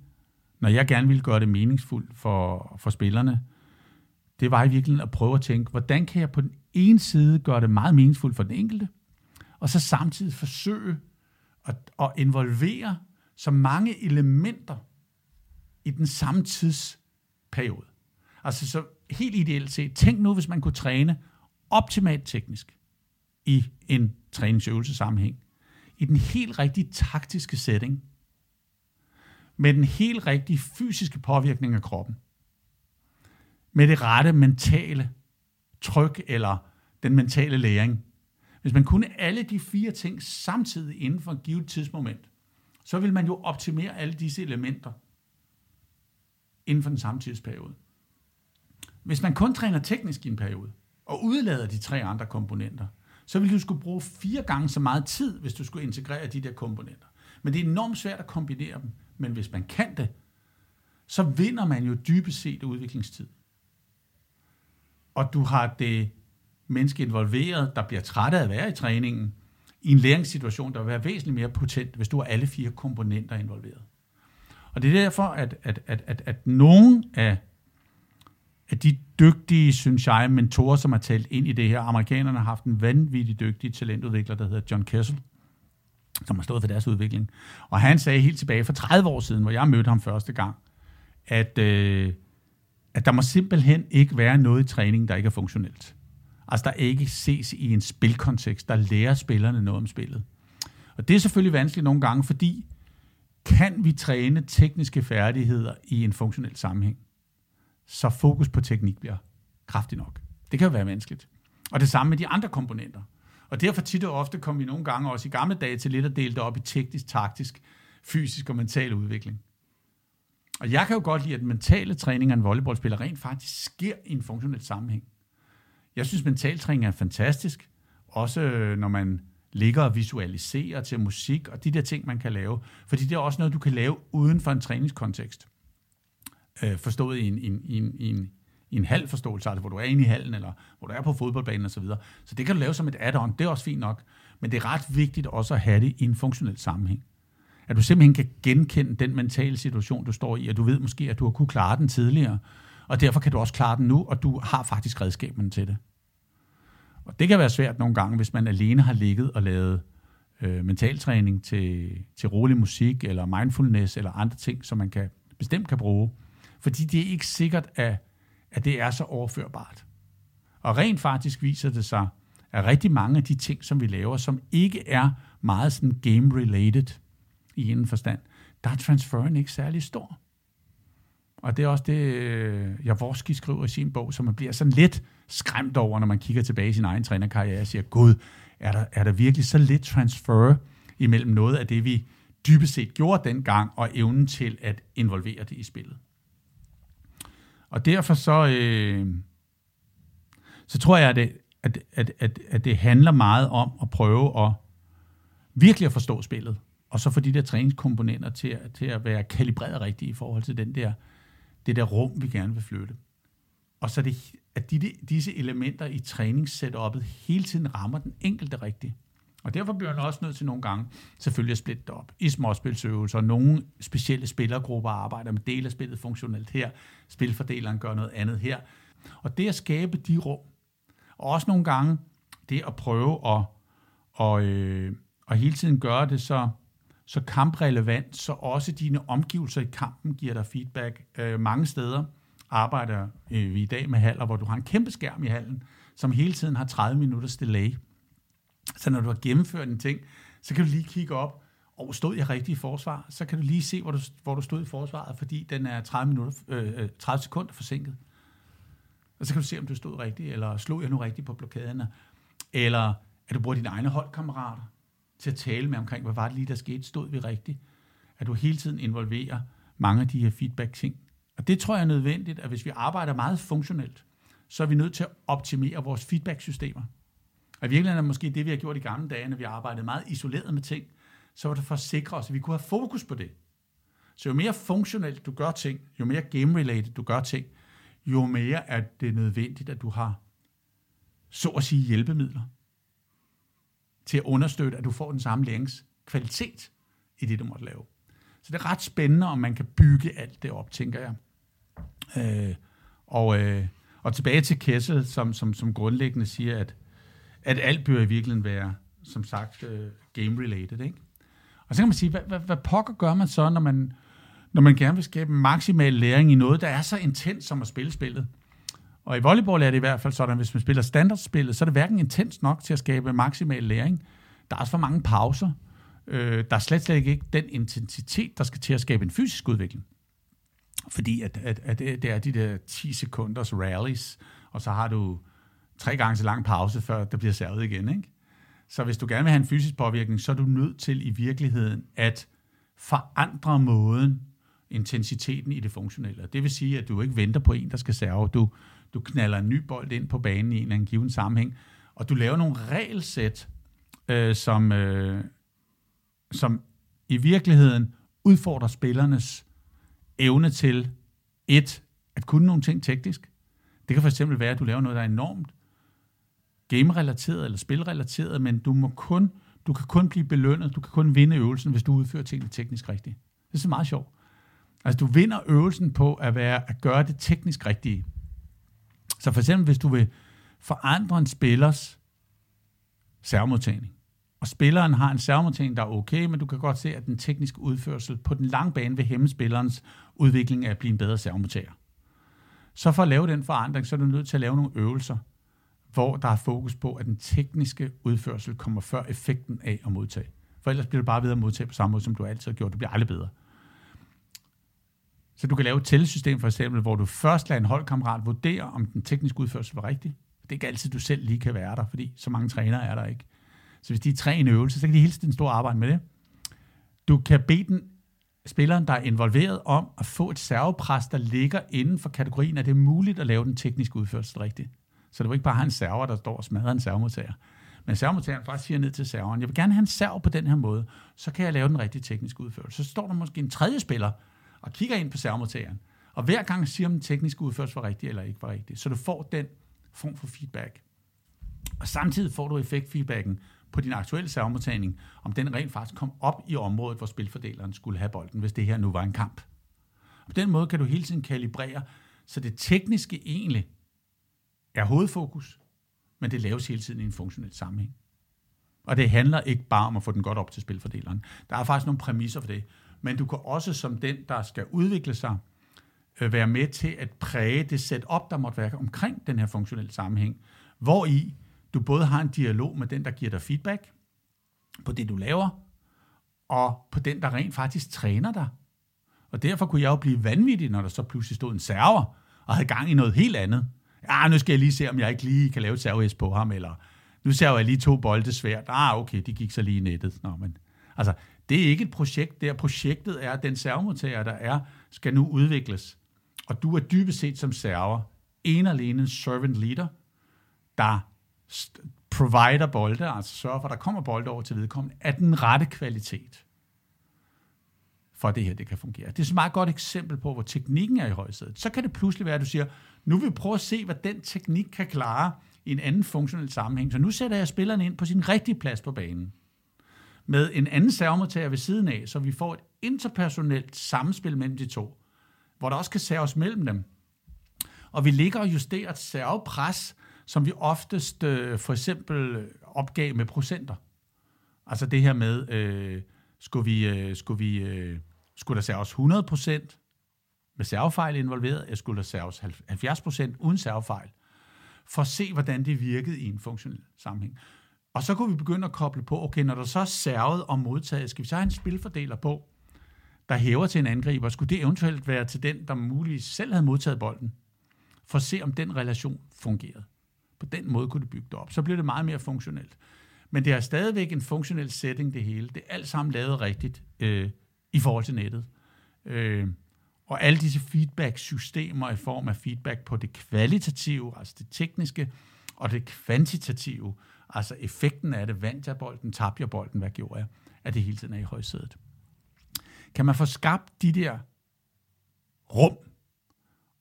C: når jeg gerne ville gøre det meningsfuldt for, for spillerne, det var i virkeligheden at prøve at tænke, hvordan kan jeg på den ene side gøre det meget meningsfuldt for den enkelte, og så samtidig forsøge at, at involvere så mange elementer i den samme tidsperiode. Altså så helt ideelt set, tænk nu, hvis man kunne træne optimalt teknisk i en træningsøvelsesammenhæng, i den helt rigtige taktiske setting, med den helt rigtige fysiske påvirkning af kroppen, med det rette mentale tryk eller den mentale læring. Hvis man kunne alle de fire ting samtidig inden for et givet tidsmoment, så vil man jo optimere alle disse elementer inden for den samme tidsperiode. Hvis man kun træner teknisk i en periode, og udlader de tre andre komponenter, så vil du skulle bruge fire gange så meget tid, hvis du skulle integrere de der komponenter. Men det er enormt svært at kombinere dem. Men hvis man kan det, så vinder man jo dybest set udviklingstid. Og du har det menneske involveret, der bliver træt af at være i træningen, i en læringssituation, der vil være væsentligt mere potent, hvis du har alle fire komponenter involveret. Og det er derfor, at, at, at, at, at nogen af, af de dygtige, synes jeg, mentorer, som har talt ind i det her, amerikanerne har haft en vanvittig dygtig talentudvikler, der hedder John Kessel, som har stået for deres udvikling. Og han sagde helt tilbage for 30 år siden, hvor jeg mødte ham første gang, at, øh, at der må simpelthen ikke være noget i træningen, der ikke er funktionelt. Altså der ikke ses i en spilkontekst, der lærer spillerne noget om spillet. Og det er selvfølgelig vanskeligt nogle gange, fordi kan vi træne tekniske færdigheder i en funktionel sammenhæng, så fokus på teknik bliver kraftig nok. Det kan jo være vanskeligt. Og det samme med de andre komponenter. Og derfor tit og ofte kom vi nogle gange også i gamle dage til lidt at dele det op i teknisk, taktisk, fysisk og mental udvikling. Og jeg kan jo godt lide, at mentale træning af en volleyballspiller rent faktisk sker i en funktionel sammenhæng. Jeg synes, mental træning er fantastisk, også øh, når man ligger og visualiserer til musik og de der ting, man kan lave. Fordi det er også noget, du kan lave uden for en træningskontekst. Øh, forstået i en, i, en, i, en, i, en, i en halv forståelse, altså hvor du er inde i hallen, eller hvor du er på fodboldbanen osv. Så, så det kan du lave som et add-on, det er også fint nok. Men det er ret vigtigt også at have det i en funktionel sammenhæng. At du simpelthen kan genkende den mentale situation, du står i, og du ved måske, at du har kunne klare den tidligere, og derfor kan du også klare den nu, og du har faktisk redskaberne til det. Og det kan være svært nogle gange, hvis man alene har ligget og lavet øh, mentaltræning til, til rolig musik, eller mindfulness, eller andre ting, som man kan, bestemt kan bruge. Fordi det er ikke sikkert, at, at det er så overførbart. Og rent faktisk viser det sig, at rigtig mange af de ting, som vi laver, som ikke er meget sådan game-related i en forstand, der er transferen ikke særlig stor. Og det er også det, øh, Javorski skriver i sin bog, som man bliver sådan lidt skræmt over, når man kigger tilbage i sin egen trænerkarriere og siger, gud, er der, er der virkelig så lidt transfer imellem noget af det, vi dybest set gjorde dengang, og evnen til at involvere det i spillet. Og derfor så, øh, så tror jeg, at det, at, at, at, at det handler meget om at prøve at virkelig at forstå spillet, og så få de der træningskomponenter til, til at være kalibreret rigtigt i forhold til den der det der rum, vi gerne vil flytte. Og så det, at de, disse elementer i træningssetupet hele tiden rammer den enkelte rigtigt. Og derfor bliver man også nødt til nogle gange selvfølgelig at splitte det op i småspilsøvelser. Nogle specielle spillergrupper arbejder med del af spillet funktionelt her. Spilfordeleren gør noget andet her. Og det at skabe de rum, og også nogle gange det at prøve at, og, øh, og hele tiden gøre det så så kamprelevant, så også dine omgivelser i kampen giver dig feedback. Øh, mange steder arbejder øh, vi i dag med haller, hvor du har en kæmpe skærm i hallen, som hele tiden har 30 minutters delay. Så når du har gennemført en ting, så kan du lige kigge op, og stod jeg rigtigt i forsvar? Så kan du lige se, hvor du, hvor du stod i forsvaret, fordi den er 30, minutter, øh, øh 30 sekunder forsinket. Og så kan du se, om du stod rigtigt, eller slog jeg nu rigtigt på blokaderne, eller at du bruger dine egne holdkammerater til at tale med omkring, hvad var det lige, der skete? Stod vi rigtigt? At du hele tiden involverer mange af de her feedback-ting. Og det tror jeg er nødvendigt, at hvis vi arbejder meget funktionelt, så er vi nødt til at optimere vores feedback-systemer. Og i virkeligheden er måske det, vi har gjort i gamle dage, når vi arbejdede meget isoleret med ting, så var det for at sikre os, at vi kunne have fokus på det. Så jo mere funktionelt du gør ting, jo mere game-related du gør ting, jo mere er det nødvendigt, at du har så at sige hjælpemidler til at understøtte, at du får den samme læringskvalitet i det, du måtte lave. Så det er ret spændende, om man kan bygge alt det op, tænker jeg. Øh, og, øh, og tilbage til Kessel, som, som, som grundlæggende siger, at, at alt bør i virkeligheden være, som sagt, øh, game-related. Ikke? Og så kan man sige, hvad, hvad, hvad pokker gør man så, når man, når man gerne vil skabe maksimal læring i noget, der er så intens som at spille spillet? Og i volleyball er det i hvert fald sådan, at hvis man spiller standardspillet, så er det hverken intens nok til at skabe maksimal læring. Der er også for mange pauser. Øh, der er slet, slet ikke den intensitet, der skal til at skabe en fysisk udvikling. Fordi at, at, at det er de der 10 sekunders rallies, og så har du tre gange så lang pause, før der bliver servet igen. Ikke? Så hvis du gerne vil have en fysisk påvirkning, så er du nødt til i virkeligheden at forandre måden, intensiteten i det funktionelle. Det vil sige, at du ikke venter på en, der skal serve. Du, du knaller en ny bold ind på banen i en eller anden given sammenhæng, og du laver nogle regelsæt, øh, som, øh, som i virkeligheden udfordrer spillernes evne til et, at kunne nogle ting teknisk. Det kan for eksempel være, at du laver noget, der er enormt game-relateret eller spilrelateret, men du må kun, du kan kun blive belønnet, du kan kun vinde øvelsen, hvis du udfører tingene teknisk rigtigt. Det er så meget sjovt. Altså, du vinder øvelsen på at, være, at gøre det teknisk rigtige. Så for eksempel, hvis du vil forandre en spillers servomodtagning, og spilleren har en servomodtagning, der er okay, men du kan godt se, at den tekniske udførsel på den lange bane vil hæmme spillerens udvikling af at blive en bedre servomodtager. Så for at lave den forandring, så er du nødt til at lave nogle øvelser, hvor der er fokus på, at den tekniske udførsel kommer før effekten af at modtage. For ellers bliver du bare ved at modtage på samme måde, som du altid har gjort. Du bliver aldrig bedre. Så du kan lave et tællesystem for eksempel, hvor du først lader en holdkammerat vurdere, om den tekniske udførsel var rigtig. Det er ikke altid, du selv lige kan være der, fordi så mange trænere er der ikke. Så hvis de er tre en øvelse, så kan de hele tiden stå og arbejde med det. Du kan bede den spilleren, der er involveret, om at få et servepres, der ligger inden for kategorien, at det er muligt at lave den tekniske udførsel rigtigt. Så du vil ikke bare have en server, der står og smadrer en servemodtager. Men servemodtageren faktisk siger ned til serveren, jeg vil gerne have en serv på den her måde, så kan jeg lave den rigtige tekniske udførelse. Så står der måske en tredje spiller og kigger ind på servomodtageren, og hver gang siger, om den tekniske udførelse var rigtig eller ikke var rigtig. Så du får den form for feedback. Og samtidig får du effektfeedbacken på din aktuelle servomodtagning, om den rent faktisk kom op i området, hvor spilfordeleren skulle have bolden, hvis det her nu var en kamp. På den måde kan du hele tiden kalibrere, så det tekniske egentlig er hovedfokus, men det laves hele tiden i en funktionel sammenhæng. Og det handler ikke bare om at få den godt op til spilfordeleren. Der er faktisk nogle præmisser for det. Men du kan også som den, der skal udvikle sig, øh, være med til at præge det setup, der måtte være omkring den her funktionelle sammenhæng, hvor i du både har en dialog med den, der giver dig feedback på det, du laver, og på den, der rent faktisk træner dig. Og derfor kunne jeg jo blive vanvittig, når der så pludselig stod en server og havde gang i noget helt andet. Ja, nu skal jeg lige se, om jeg ikke lige kan lave et serverhæs på ham, eller nu ser jeg lige to bolde svært. Ah, okay, de gik så lige i nettet. Nå, men, altså, det er ikke et projekt der. Projektet er, at den servomodtager, der er, skal nu udvikles. Og du er dybest set som server en alene en servant leader, der provider bolde, altså sørger for, at der kommer bolde over til vedkommende, af den rette kvalitet for at det her det kan fungere. Det er et meget godt eksempel på, hvor teknikken er i højsædet. Så kan det pludselig være, at du siger, nu vil vi prøve at se, hvad den teknik kan klare i en anden funktionel sammenhæng. Så nu sætter jeg spilleren ind på sin rigtige plads på banen. Med en anden servomodtager ved siden af, så vi får et interpersonelt samspil mellem de to, hvor der også kan serves mellem dem. Og vi ligger og justerer et servepres, som vi oftest øh, for eksempel øh, opgav med procenter. Altså det her med, øh, skulle vi, øh, skulle vi øh, skulle der serves 100% med servefejl involveret, eller skulle der serves 70% uden servefejl, for at se, hvordan det virkede i en funktionel sammenhæng. Og så kunne vi begynde at koble på, okay, når der så er servet og modtaget, skal vi så have en spilfordeler på, der hæver til en angriber, skulle det eventuelt være til den, der muligvis selv havde modtaget bolden, for at se, om den relation fungerede. På den måde kunne det bygge det op. Så bliver det meget mere funktionelt. Men det er stadigvæk en funktionel setting, det hele. Det er alt sammen lavet rigtigt øh, i forhold til nettet. Øh, og alle disse feedback-systemer i form af feedback på det kvalitative, altså det tekniske, og det kvantitative, altså effekten af det, vandt jeg bolden, tabte jeg bolden, hvad gjorde jeg, at det hele tiden er i højsædet. Kan man få skabt de der rum,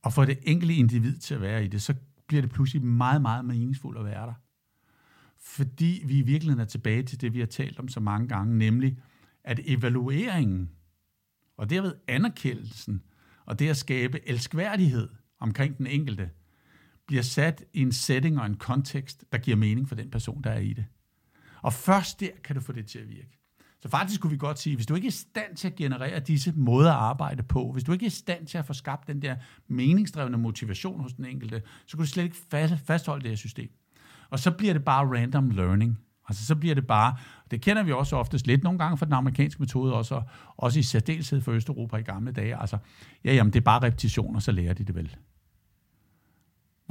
C: og få det enkelte individ til at være i det, så bliver det pludselig meget, meget meningsfuldt at være der. Fordi vi i virkeligheden er tilbage til det, vi har talt om så mange gange, nemlig at evalueringen, og derved anerkendelsen, og det at skabe elskværdighed omkring den enkelte, bliver sat i en setting og en kontekst, der giver mening for den person, der er i det. Og først der kan du få det til at virke. Så faktisk kunne vi godt sige, hvis du ikke er i stand til at generere disse måder at arbejde på, hvis du ikke er i stand til at få skabt den der meningsdrevne motivation hos den enkelte, så kan du slet ikke fastholde det her system. Og så bliver det bare random learning. Altså så bliver det bare, det kender vi også oftest lidt nogle gange fra den amerikanske metode, også, også i særdeleshed for Østeuropa i gamle dage. Altså, ja, jamen det er bare repetition, og så lærer de det vel.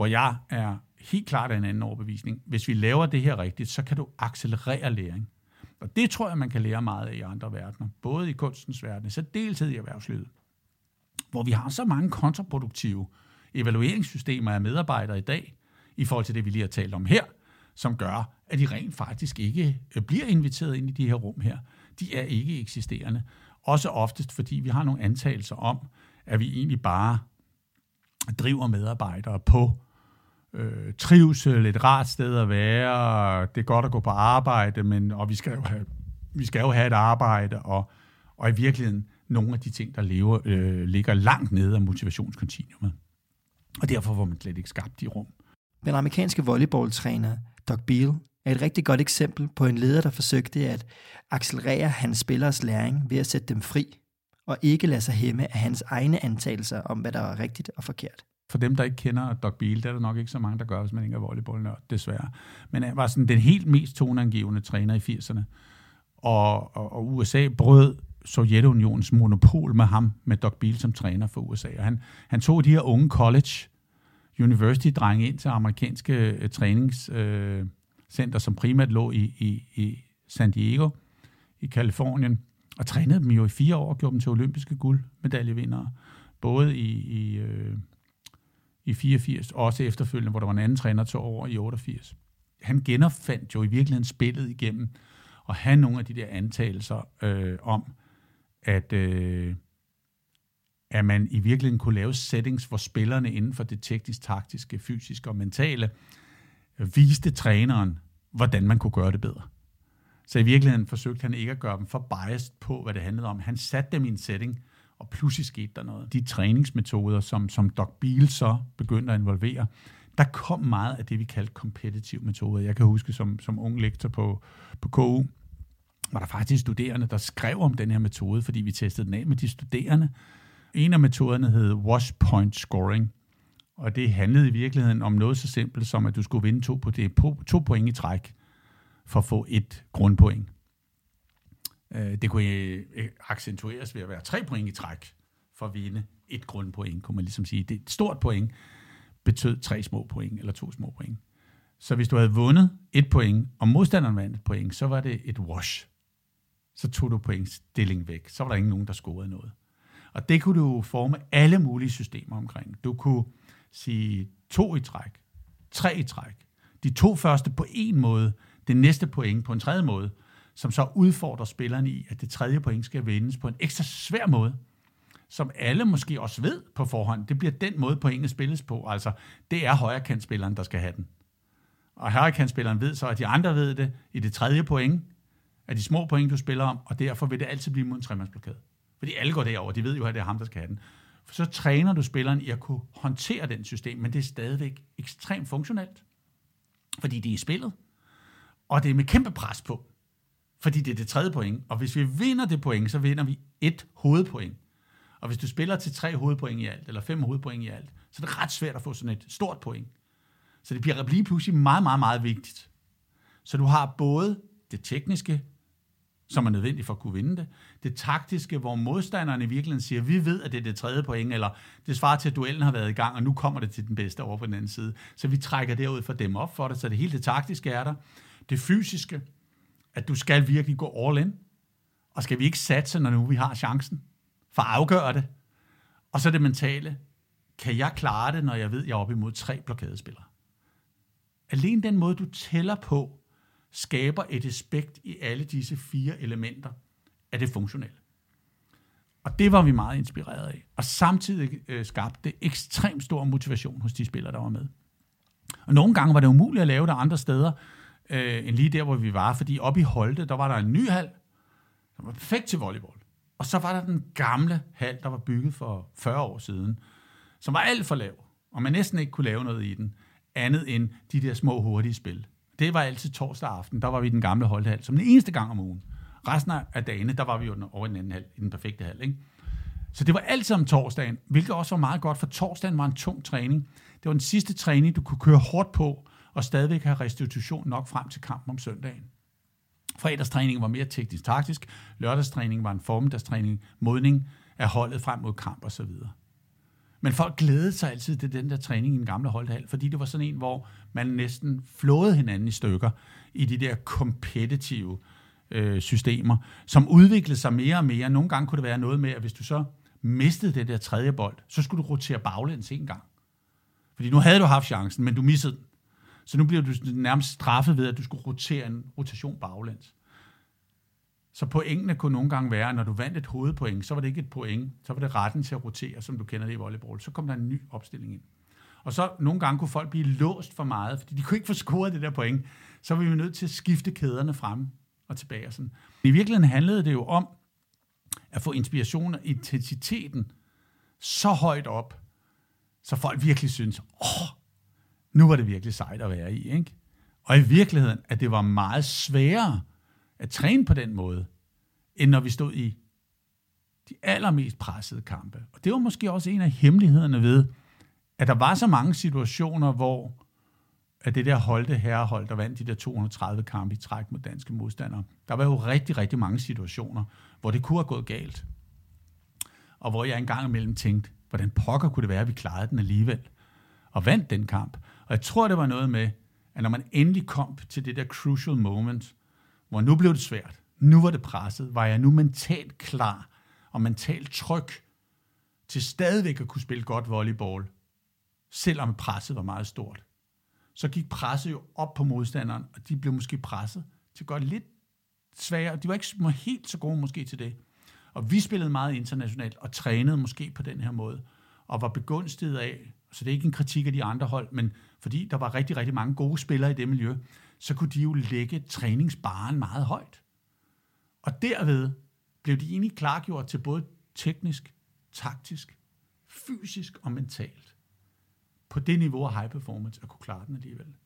C: Hvor jeg er helt klart af en anden overbevisning. Hvis vi laver det her rigtigt, så kan du accelerere læring. Og det tror jeg, man kan lære meget af i andre verdener. Både i kunstens verden, så deltid i erhvervslivet. hvor vi har så mange kontraproduktive evalueringssystemer af medarbejdere i dag, i forhold til det, vi lige har talt om her, som gør, at de rent faktisk ikke øh, bliver inviteret ind i de her rum her. De er ikke eksisterende. Også oftest, fordi vi har nogle antagelser om, at vi egentlig bare driver medarbejdere på øh, trivsel, et rart sted at være, det er godt at gå på arbejde, men, og vi skal jo have, vi skal jo have et arbejde, og, og i virkeligheden nogle af de ting, der lever, øh, ligger langt nede af motivationskontinuumet. Og derfor var man slet ikke skabt i rum.
A: Den amerikanske volleyballtræner Doug Beal er et rigtig godt eksempel på en leder, der forsøgte at accelerere hans spillers læring ved at sætte dem fri, og ikke lade sig hæmme af hans egne antagelser om, hvad der var rigtigt og forkert.
C: For dem, der ikke kender Doc Beal, der er der nok ikke så mange, der gør, hvis man ikke er volleyballnørd, desværre. Men han var sådan den helt mest toneangivende træner i 80'erne. Og, og, og USA brød Sovjetunionens monopol med ham, med Doc Beal som træner for USA. Og han, han tog de her unge college university-drenge ind til amerikanske øh, træningscenter, øh, som primært lå i, i, i San Diego i Kalifornien, og trænede dem jo i fire år og gjorde dem til olympiske guldmedaljevindere, både i, i, øh, i 84, også efterfølgende, hvor der var en anden træner til over i 88. Han genopfandt jo i virkeligheden spillet igennem at have nogle af de der antagelser øh, om, at, øh, at man i virkeligheden kunne lave settings, hvor spillerne inden for det teknisk, taktiske, fysiske og mentale øh, viste træneren, hvordan man kunne gøre det bedre. Så i virkeligheden forsøgte han ikke at gøre dem for biased på, hvad det handlede om. Han satte dem i en setting, og pludselig skete der noget. De træningsmetoder, som, som Doc Beal så begyndte at involvere, der kom meget af det, vi kaldte kompetitive metoder. Jeg kan huske som, som ung lektor på, på KU, var der faktisk studerende, der skrev om den her metode, fordi vi testede den af med de studerende. En af metoderne hed wash point scoring, og det handlede i virkeligheden om noget så simpelt som, at du skulle vinde to, på det, to point i træk for at få et grundpoint. Øh, det kunne øh, accentueres ved at være tre point i træk for at vinde et grundpoint, kunne man ligesom sige. Det er et stort point betød tre små point, eller to små point. Så hvis du havde vundet et point, og modstanderen vandt et point, så var det et wash. Så tog du pointstilling væk. Så var der ingen nogen, der scorede noget. Og det kunne du forme alle mulige systemer omkring. Du kunne sige to i træk, tre i træk. De to første på en måde, det næste point på en tredje måde, som så udfordrer spillerne i, at det tredje point skal vindes på en ekstra svær måde, som alle måske også ved på forhånd. Det bliver den måde, pointet spilles på. Altså, det er højrekantspilleren, der skal have den. Og højrekantspilleren ved så, at de andre ved det i det tredje point, af de små point, du spiller om, og derfor vil det altid blive mod en tremandsblokade. Fordi alle går derover, de ved jo, at det er ham, der skal have den. For så træner du spilleren i at kunne håndtere den system, men det er stadigvæk ekstremt funktionelt. Fordi det er spillet. Og det er med kæmpe pres på. Fordi det er det tredje point. Og hvis vi vinder det point, så vinder vi et hovedpoint. Og hvis du spiller til tre hovedpoint i alt, eller fem hovedpoint i alt, så er det ret svært at få sådan et stort point. Så det bliver lige pludselig meget, meget, meget vigtigt. Så du har både det tekniske, som er nødvendigt for at kunne vinde det. Det taktiske, hvor modstanderne i virkeligheden siger, vi ved, at det er det tredje point, eller det svarer til, at duellen har været i gang, og nu kommer det til den bedste over på den anden side. Så vi trækker derud for dem op for det, så det hele det taktiske er der. Det fysiske, at du skal virkelig gå all in, og skal vi ikke satse, når nu vi har chancen, for at afgøre det. Og så det mentale, kan jeg klare det, når jeg ved, at jeg er op imod tre blokadespillere? Alene den måde, du tæller på, skaber et aspekt i alle disse fire elementer af det funktionelle. Og det var vi meget inspireret af. Og samtidig øh, skabte det ekstremt stor motivation hos de spillere, der var med. Og nogle gange var det umuligt at lave det andre steder, øh, end lige der, hvor vi var. Fordi oppe i Holte, der var der en ny hal, som var perfekt til volleyball. Og så var der den gamle hal, der var bygget for 40 år siden, som var alt for lav, og man næsten ikke kunne lave noget i den, andet end de der små hurtige spil. Det var altid torsdag aften, der var vi i den gamle holdhal, som den eneste gang om ugen. Resten af dagene, der var vi jo over i den anden hal, i den perfekte hal. Ikke? Så det var altid om torsdagen, hvilket også var meget godt, for torsdagen var en tung træning. Det var den sidste træning, du kunne køre hårdt på, og stadigvæk have restitution nok frem til kampen om søndagen. Fredagstræningen var mere teknisk-taktisk, lørdagstræningen var en formiddagstræning, modning af holdet frem mod kamp osv. Men folk glædede sig altid til den der træning i den gamle holdhal, fordi det var sådan en, hvor man næsten flåede hinanden i stykker i de der kompetitive øh, systemer, som udviklede sig mere og mere. Nogle gange kunne det være noget med, at hvis du så mistede det der tredje bold, så skulle du rotere baglæns en gang. Fordi nu havde du haft chancen, men du missede den. Så nu bliver du nærmest straffet ved, at du skulle rotere en rotation baglæns. Så pointene kunne nogle gange være, at når du vandt et hovedpoint, så var det ikke et point, så var det retten til at rotere, som du kender det i volleyball. Så kom der en ny opstilling ind. Og så nogle gange kunne folk blive låst for meget, fordi de kunne ikke få scoret det der point. Så var vi nødt til at skifte kæderne frem og tilbage. Og sådan. I virkeligheden handlede det jo om at få inspiration og intensiteten så højt op, så folk virkelig synes, åh, nu var det virkelig sejt at være i. Ikke? Og i virkeligheden, at det var meget sværere at træne på den måde, end når vi stod i de allermest pressede kampe. Og det var måske også en af hemmelighederne ved, at der var så mange situationer, hvor at det der holdte herrehold, der vandt de der 230 kampe i træk mod danske modstandere, der var jo rigtig, rigtig mange situationer, hvor det kunne have gået galt. Og hvor jeg engang imellem tænkte, hvordan pokker kunne det være, at vi klarede den alligevel, og vandt den kamp. Og jeg tror, det var noget med, at når man endelig kom til det der crucial moment, hvor nu blev det svært, nu var det presset, var jeg nu mentalt klar og mentalt tryg til stadigvæk at kunne spille godt volleyball, selvom presset var meget stort. Så gik presset jo op på modstanderen, og de blev måske presset til godt lidt sværere. De var ikke helt så gode måske til det. Og vi spillede meget internationalt og trænede måske på den her måde, og var begunstiget af, så det er ikke en kritik af de andre hold, men fordi der var rigtig, rigtig mange gode spillere i det miljø, så kunne de jo lægge træningsbaren meget højt. Og derved blev de egentlig klargjort til både teknisk, taktisk, fysisk og mentalt. På det niveau af high performance at kunne klare den alligevel.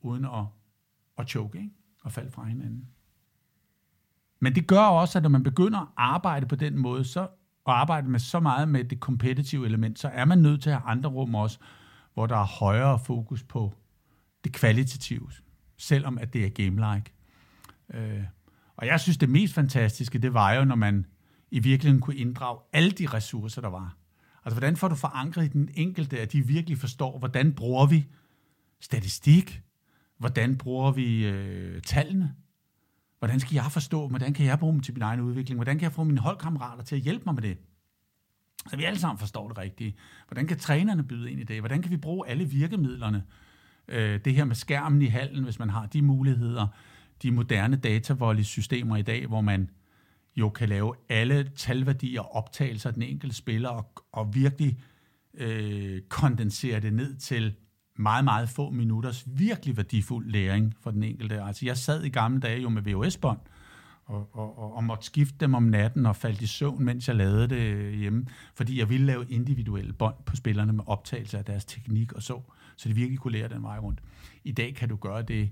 C: Uden at, at choke, ikke? og falde fra hinanden. Men det gør også, at når man begynder at arbejde på den måde, så og arbejde med så meget med det kompetitive element, så er man nødt til at have andre rum også, hvor der er højere fokus på det kvalitative, selvom at det er game-like. Øh, og jeg synes, det mest fantastiske, det var jo, når man i virkeligheden kunne inddrage alle de ressourcer, der var. Altså, hvordan får du forankret i den enkelte, at de virkelig forstår, hvordan bruger vi statistik? Hvordan bruger vi øh, tallene? Hvordan skal jeg forstå Hvordan kan jeg bruge dem til min egen udvikling? Hvordan kan jeg få mine holdkammerater til at hjælpe mig med det? Så vi alle sammen forstår det rigtigt. Hvordan kan trænerne byde ind i det? Hvordan kan vi bruge alle virkemidlerne? Øh, det her med skærmen i hallen, hvis man har de muligheder. De moderne datavolley-systemer i dag, hvor man jo kan lave alle talværdier og optagelser af den enkelte spiller, og, og virkelig øh, kondensere det ned til meget, meget få minutters virkelig værdifuld læring for den enkelte. Altså jeg sad i gamle dage jo med VHS-bånd, og, og, og, og måtte skifte dem om natten og faldt i søvn, mens jeg lavede det hjemme, fordi jeg ville lave individuelle bånd på spillerne med optagelse af deres teknik og så, så de virkelig kunne lære den vej rundt. I dag kan du gøre det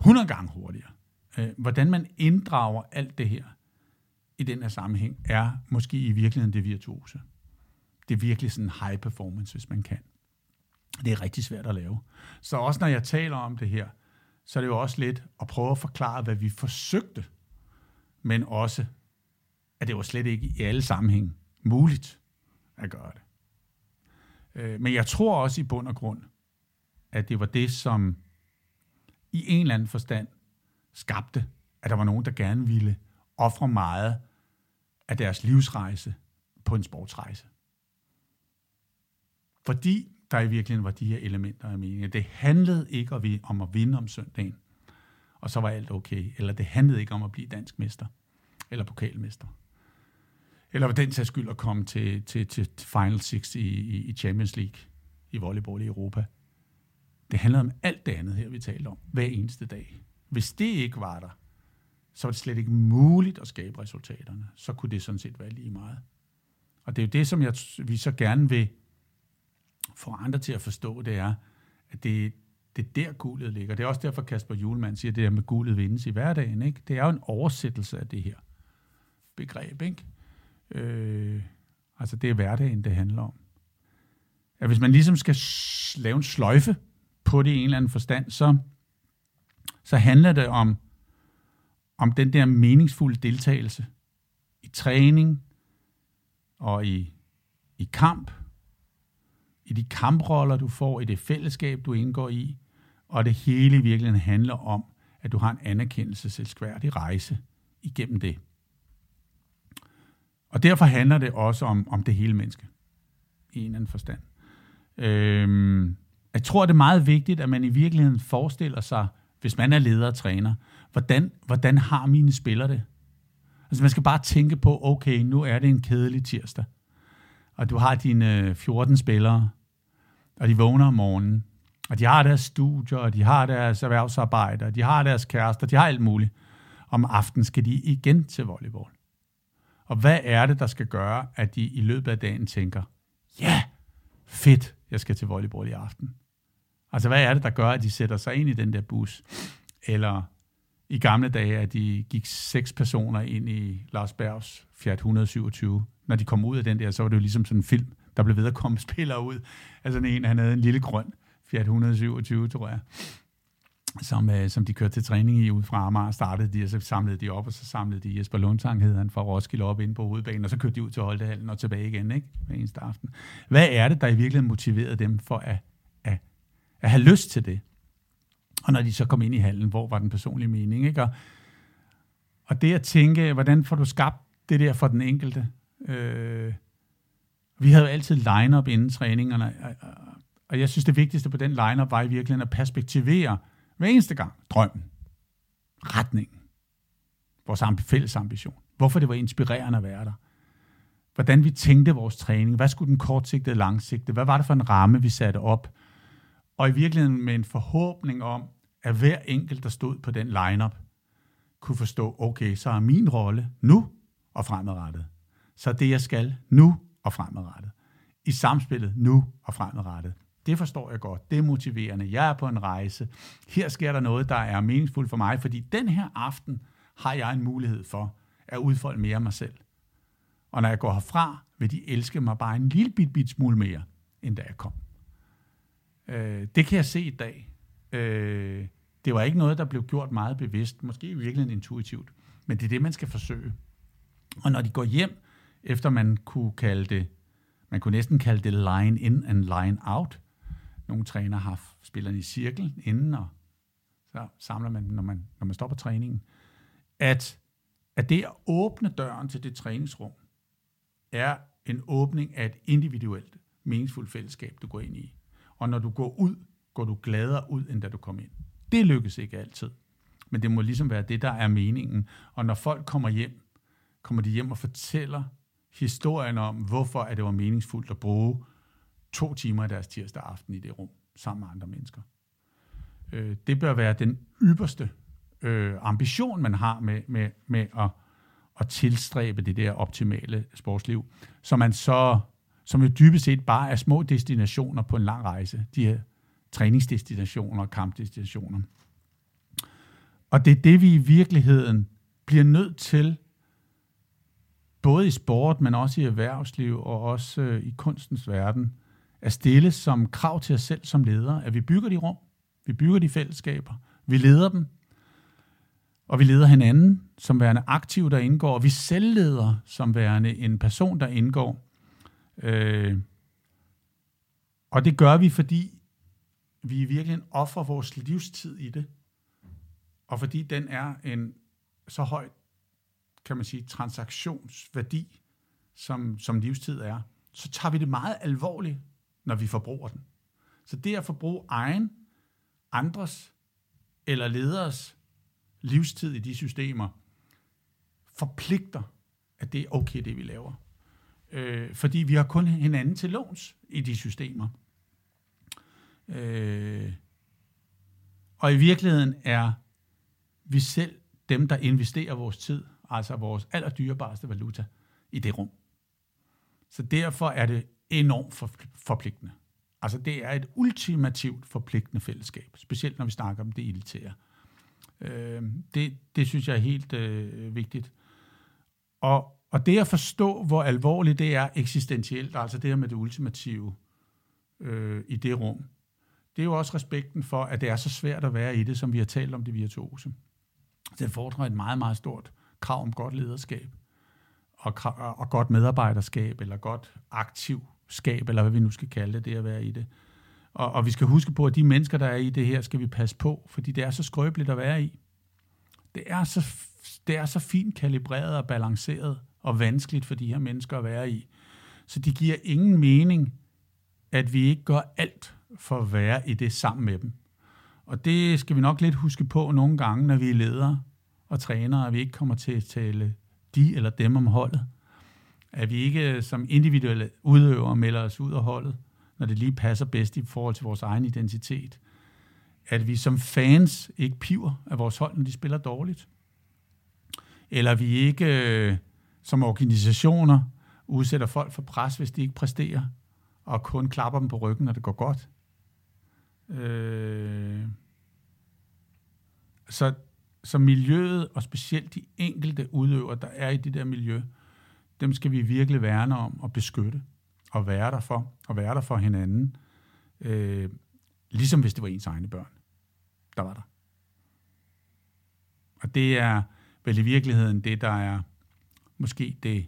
C: 100 gange hurtigere. Øh, hvordan man inddrager alt det her i den her sammenhæng, er måske i virkeligheden det virtuose. Det er virkelig sådan high performance, hvis man kan. Det er rigtig svært at lave. Så også når jeg taler om det her, så er det jo også lidt at prøve at forklare, hvad vi forsøgte, men også, at det var slet ikke i alle sammenhæng muligt at gøre det. Øh, men jeg tror også i bund og grund, at det var det, som i en eller anden forstand skabte, at der var nogen, der gerne ville ofre meget af deres livsrejse på en sportsrejse. Fordi der i virkeligheden var de her elementer af meningen. Det handlede ikke om at vinde om søndagen, og så var alt okay. Eller det handlede ikke om at blive dansk mester, eller pokalmester. Eller for den sags skyld at komme til, til, til Final Six i, i Champions League i volleyball i Europa. Det handlede om alt det andet her, vi talte om, hver eneste dag. Hvis det ikke var der, så var det slet ikke muligt at skabe resultaterne. Så kunne det sådan set være lige meget. Og det er jo det, som jeg, vi så gerne vil får andre til at forstå, det er, at det, det er der guldet ligger. Det er også derfor, Kasper Julemand siger, at det der med guldet vindes i hverdagen. Ikke? Det er jo en oversættelse af det her begreb. Ikke? Øh, altså det er hverdagen, det handler om. At hvis man ligesom skal lave en sløjfe på det i en eller anden forstand, så, så handler det om, om den der meningsfulde deltagelse i træning og i, i kamp i de kamproller, du får, i det fællesskab, du indgår i, og det hele i virkeligheden handler om, at du har en anerkendelseselskværdig rejse igennem det. Og derfor handler det også om, om det hele menneske, i en eller anden forstand. Øhm, jeg tror, det er meget vigtigt, at man i virkeligheden forestiller sig, hvis man er leder og træner, hvordan, hvordan har mine spillere det? Altså man skal bare tænke på, okay, nu er det en kedelig tirsdag, og du har dine øh, 14 spillere, og de vågner om morgenen, og de har deres studier, og de har deres erhvervsarbejde, og de har deres kærester, de har alt muligt. Om aftenen skal de igen til volleyball. Og hvad er det, der skal gøre, at de i løbet af dagen tænker, ja, yeah, fedt, jeg skal til volleyball i aften. Altså, hvad er det, der gør, at de sætter sig ind i den der bus? Eller i gamle dage, at de gik seks personer ind i Lars Bergs Fiat 127. Når de kom ud af den der, så var det jo ligesom sådan en film, der blev ved at komme spillere ud. Altså en, han havde en lille grøn Fiat 127, tror jeg, som, øh, som de kørte til træning i ud fra Amager. Startede de, og så samlede de op, og så samlede de Jesper Lundtang, hed han, fra Roskilde op ind på hovedbanen, og så kørte de ud til Holdehallen og tilbage igen, ikke? Hver eneste aften. Hvad er det, der i virkeligheden motiverede dem for at, at, at have lyst til det? Og når de så kom ind i hallen, hvor var den personlige mening, ikke? Og, og det at tænke, hvordan får du skabt det der for den enkelte? Øh, vi havde jo altid line-up inden træningerne, og jeg synes, det vigtigste på den line-up var i virkeligheden at perspektivere hver eneste gang drømmen, retningen, vores fælles ambition. Hvorfor det var inspirerende at være der. Hvordan vi tænkte vores træning. Hvad skulle den kortsigtede langsigtede? Hvad var det for en ramme, vi satte op? Og i virkeligheden med en forhåbning om, at hver enkelt, der stod på den lineup, kunne forstå, okay, så er min rolle nu og fremadrettet. Så det, jeg skal nu og fremadrettet. I samspillet nu og fremadrettet. Det forstår jeg godt. Det er motiverende. Jeg er på en rejse. Her sker der noget, der er meningsfuldt for mig, fordi den her aften har jeg en mulighed for at udfolde mere af mig selv. Og når jeg går herfra, vil de elske mig bare en lille bit, bit smule mere, end da jeg kom. Øh, det kan jeg se i dag. Øh, det var ikke noget, der blev gjort meget bevidst, måske virkelig intuitivt, men det er det, man skal forsøge. Og når de går hjem, efter man kunne kalde det, man kunne næsten kalde det line in and line out, nogle træner har spillerne i cirkel inden, og så samler man dem, når man, når man stopper træningen. At, at det at åbne døren til det træningsrum, er en åbning af et individuelt, meningsfuldt fællesskab, du går ind i. Og når du går ud, går du gladere ud, end da du kom ind. Det lykkes ikke altid. Men det må ligesom være det, der er meningen. Og når folk kommer hjem, kommer de hjem og fortæller historien om, hvorfor at det var meningsfuldt at bruge to timer af deres tirsdag aften i det rum, sammen med andre mennesker. Øh, det bør være den ypperste øh, ambition, man har med, med, med at, at tilstræbe det der optimale sportsliv, som man så som jo dybest set bare er små destinationer på en lang rejse. De her træningsdestinationer og kampdestinationer. Og det er det, vi i virkeligheden bliver nødt til, både i sport, men også i erhvervsliv og også øh, i kunstens verden, at stille som krav til os selv som ledere, at vi bygger de rum, vi bygger de fællesskaber, vi leder dem, og vi leder hinanden som værende aktiv, der indgår, og vi selv leder som værende en person, der indgår. Øh, og det gør vi, fordi vi virkelig offrer vores livstid i det, og fordi den er en så høj, kan man sige, transaktionsværdi, som, som livstid er, så tager vi det meget alvorligt, når vi forbruger den. Så det at forbruge egen, andres eller leders livstid i de systemer, forpligter, at det er okay, det vi laver. Øh, fordi vi har kun hinanden til låns i de systemer. Øh, og i virkeligheden er vi selv dem, der investerer vores tid, altså vores allerdyrebareste valuta, i det rum. Så derfor er det enormt forpligtende. Altså det er et ultimativt forpligtende fællesskab, specielt når vi snakker om det elitære. Øh, det, det synes jeg er helt øh, vigtigt. Og, og det at forstå, hvor alvorligt det er eksistentielt, altså det her med det ultimative øh, i det rum, det er jo også respekten for, at det er så svært at være i det, som vi har talt om det virtuose. Det fordrer et meget, meget stort krav om godt lederskab, og, og godt medarbejderskab, eller godt aktiv skab, eller hvad vi nu skal kalde det, det at være i det. Og, og vi skal huske på, at de mennesker, der er i det her, skal vi passe på, fordi det er så skrøbeligt at være i. Det er så, det er så fint kalibreret og balanceret og vanskeligt for de her mennesker at være i. Så det giver ingen mening, at vi ikke gør alt for at være i det sammen med dem. Og det skal vi nok lidt huske på nogle gange, når vi er ledere og trænere, at vi ikke kommer til at tale de eller dem om holdet. At vi ikke som individuelle udøvere melder os ud af holdet, når det lige passer bedst i forhold til vores egen identitet. At vi som fans ikke piver af vores hold, når de spiller dårligt. Eller vi ikke øh, som organisationer udsætter folk for pres, hvis de ikke præsterer, og kun klapper dem på ryggen, når det går godt. Øh, så, så miljøet, og specielt de enkelte udøvere, der er i det der miljø, dem skal vi virkelig værne om og beskytte, og være der for, og være der for hinanden. Øh, ligesom hvis det var ens egne børn, der var der. Og det er vel i virkeligheden det, der er måske det,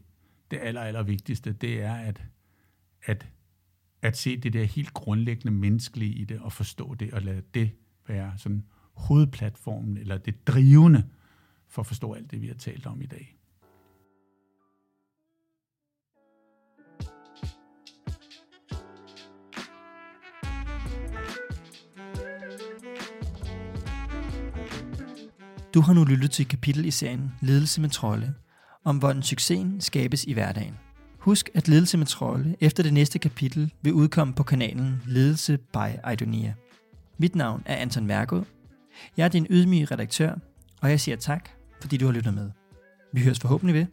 C: det aller, aller vigtigste, det er at, at, at se det der helt grundlæggende menneskelige i det, og forstå det, og lade det være sådan hovedplatformen, eller det drivende, for at forstå alt det, vi har talt om i dag.
A: Du har nu lyttet til et kapitel i serien Ledelse med trolde, om hvordan succesen skabes i hverdagen. Husk, at Ledelse med trolde efter det næste kapitel vil udkomme på kanalen Ledelse by Idonia. Mit navn er Anton Mærgod. Jeg er din ydmyge redaktør, og jeg siger tak, fordi du har lyttet med. Vi høres forhåbentlig ved